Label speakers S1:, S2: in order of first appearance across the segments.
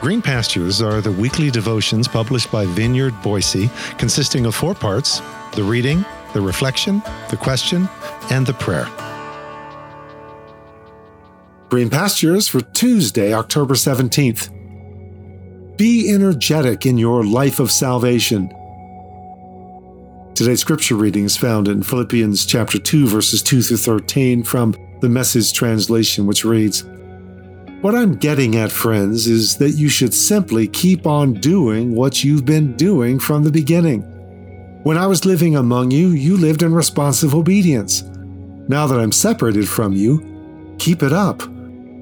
S1: Green Pastures are the weekly devotions published by Vineyard Boise, consisting of four parts the reading, the reflection, the question, and the prayer. Green Pastures for Tuesday, October 17th. Be energetic in your life of salvation. Today's scripture reading is found in Philippians chapter 2 verses 2 through 13 from the Message translation which reads: what I'm getting at, friends, is that you should simply keep on doing what you've been doing from the beginning. When I was living among you, you lived in responsive obedience. Now that I'm separated from you, keep it up.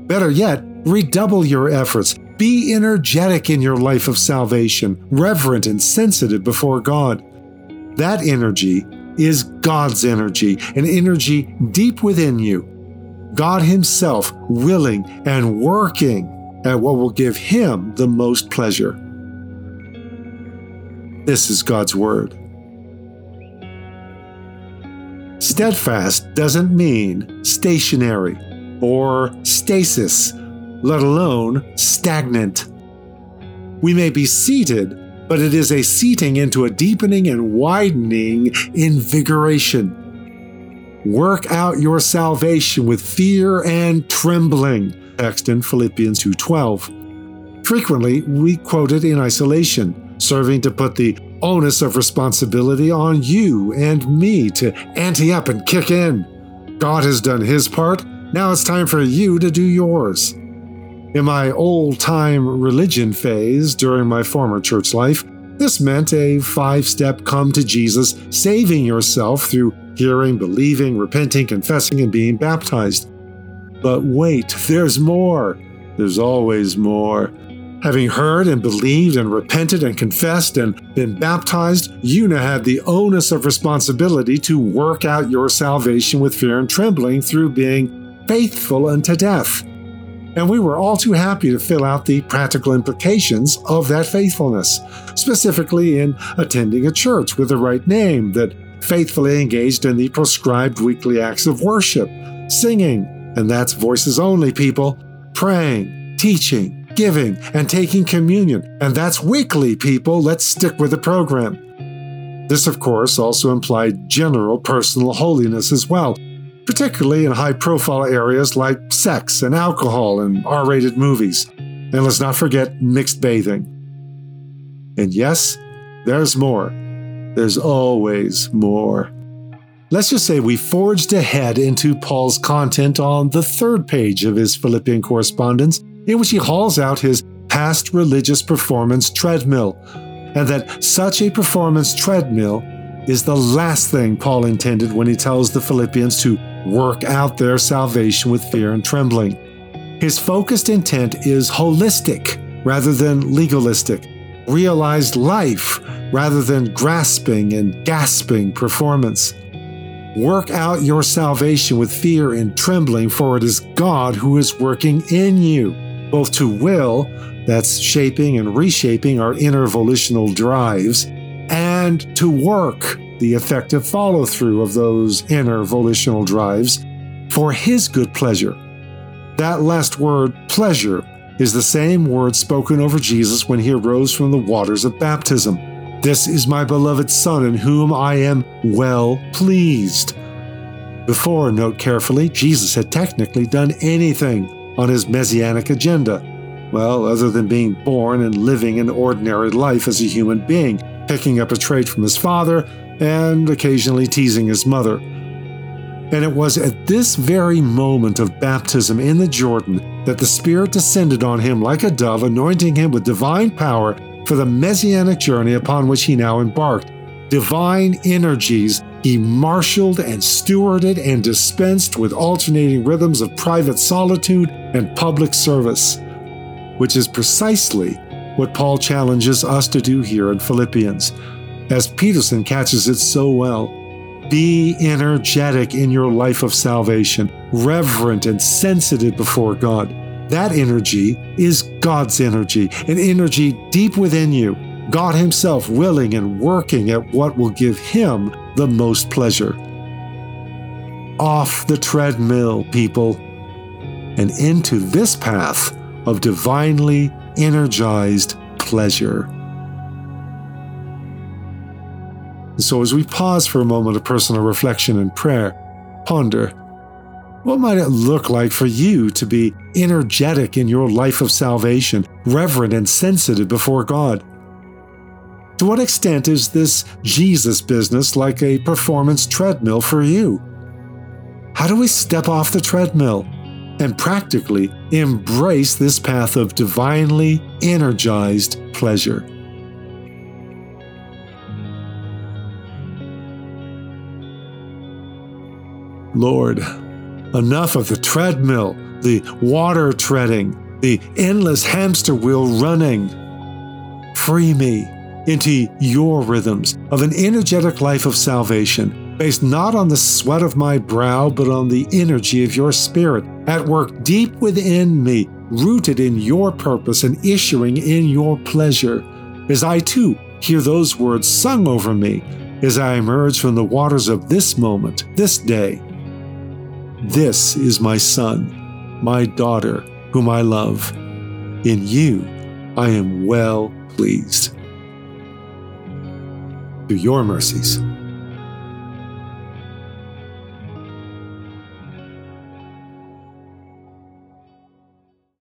S1: Better yet, redouble your efforts. Be energetic in your life of salvation, reverent and sensitive before God. That energy is God's energy, an energy deep within you God Himself willing and working at what will give Him the most pleasure. This is God's Word. Steadfast doesn't mean stationary or stasis, let alone stagnant. We may be seated, but it is a seating into a deepening and widening invigoration. Work out your salvation with fear and trembling. Text in Philippians 2:12. Frequently, we quote it in isolation, serving to put the onus of responsibility on you and me to ante up and kick in. God has done his part, now it's time for you to do yours. In my old time religion phase during my former church life, this meant a five step come to Jesus, saving yourself through hearing, believing, repenting, confessing, and being baptized. But wait, there's more. There's always more. Having heard and believed and repented and confessed and been baptized, you now have the onus of responsibility to work out your salvation with fear and trembling through being faithful unto death. And we were all too happy to fill out the practical implications of that faithfulness, specifically in attending a church with the right name that faithfully engaged in the prescribed weekly acts of worship, singing, and that's voices only, people, praying, teaching, giving, and taking communion, and that's weekly, people. Let's stick with the program. This, of course, also implied general personal holiness as well, particularly in high profile areas like sex and alcohol and R rated movies. And let's not forget mixed bathing. And yes, there's more. There's always more. Let's just say we forged ahead into Paul's content on the third page of his Philippian correspondence, in which he hauls out his past religious performance treadmill, and that such a performance treadmill is the last thing Paul intended when he tells the Philippians to work out their salvation with fear and trembling. His focused intent is holistic rather than legalistic, realized life rather than grasping and gasping performance. Work out your salvation with fear and trembling, for it is God who is working in you, both to will, that's shaping and reshaping our inner volitional drives, and to work, the effective follow through of those inner volitional drives, for His good pleasure. That last word, pleasure, is the same word spoken over Jesus when he arose from the waters of baptism. This is my beloved Son, in whom I am well pleased. Before, note carefully, Jesus had technically done anything on his messianic agenda. Well, other than being born and living an ordinary life as a human being, picking up a trait from his father and occasionally teasing his mother. And it was at this very moment of baptism in the Jordan that the Spirit descended on him like a dove, anointing him with divine power for the messianic journey upon which he now embarked. Divine energies he marshaled and stewarded and dispensed with alternating rhythms of private solitude and public service, which is precisely what Paul challenges us to do here in Philippians. As Peterson catches it so well, be energetic in your life of salvation, reverent and sensitive before God. That energy is God's energy, an energy deep within you, God Himself willing and working at what will give Him the most pleasure. Off the treadmill, people, and into this path of divinely energized pleasure. so, as we pause for a moment of personal reflection and prayer, ponder what might it look like for you to be energetic in your life of salvation, reverent and sensitive before God? To what extent is this Jesus business like a performance treadmill for you? How do we step off the treadmill and practically embrace this path of divinely energized pleasure? Lord, enough of the treadmill, the water treading, the endless hamster wheel running. Free me into your rhythms of an energetic life of salvation, based not on the sweat of my brow, but on the energy of your spirit, at work deep within me, rooted in your purpose and issuing in your pleasure. As I too hear those words sung over me, as I emerge from the waters of this moment, this day, this is my son, my daughter, whom I love. In you I am well pleased. Through your mercies,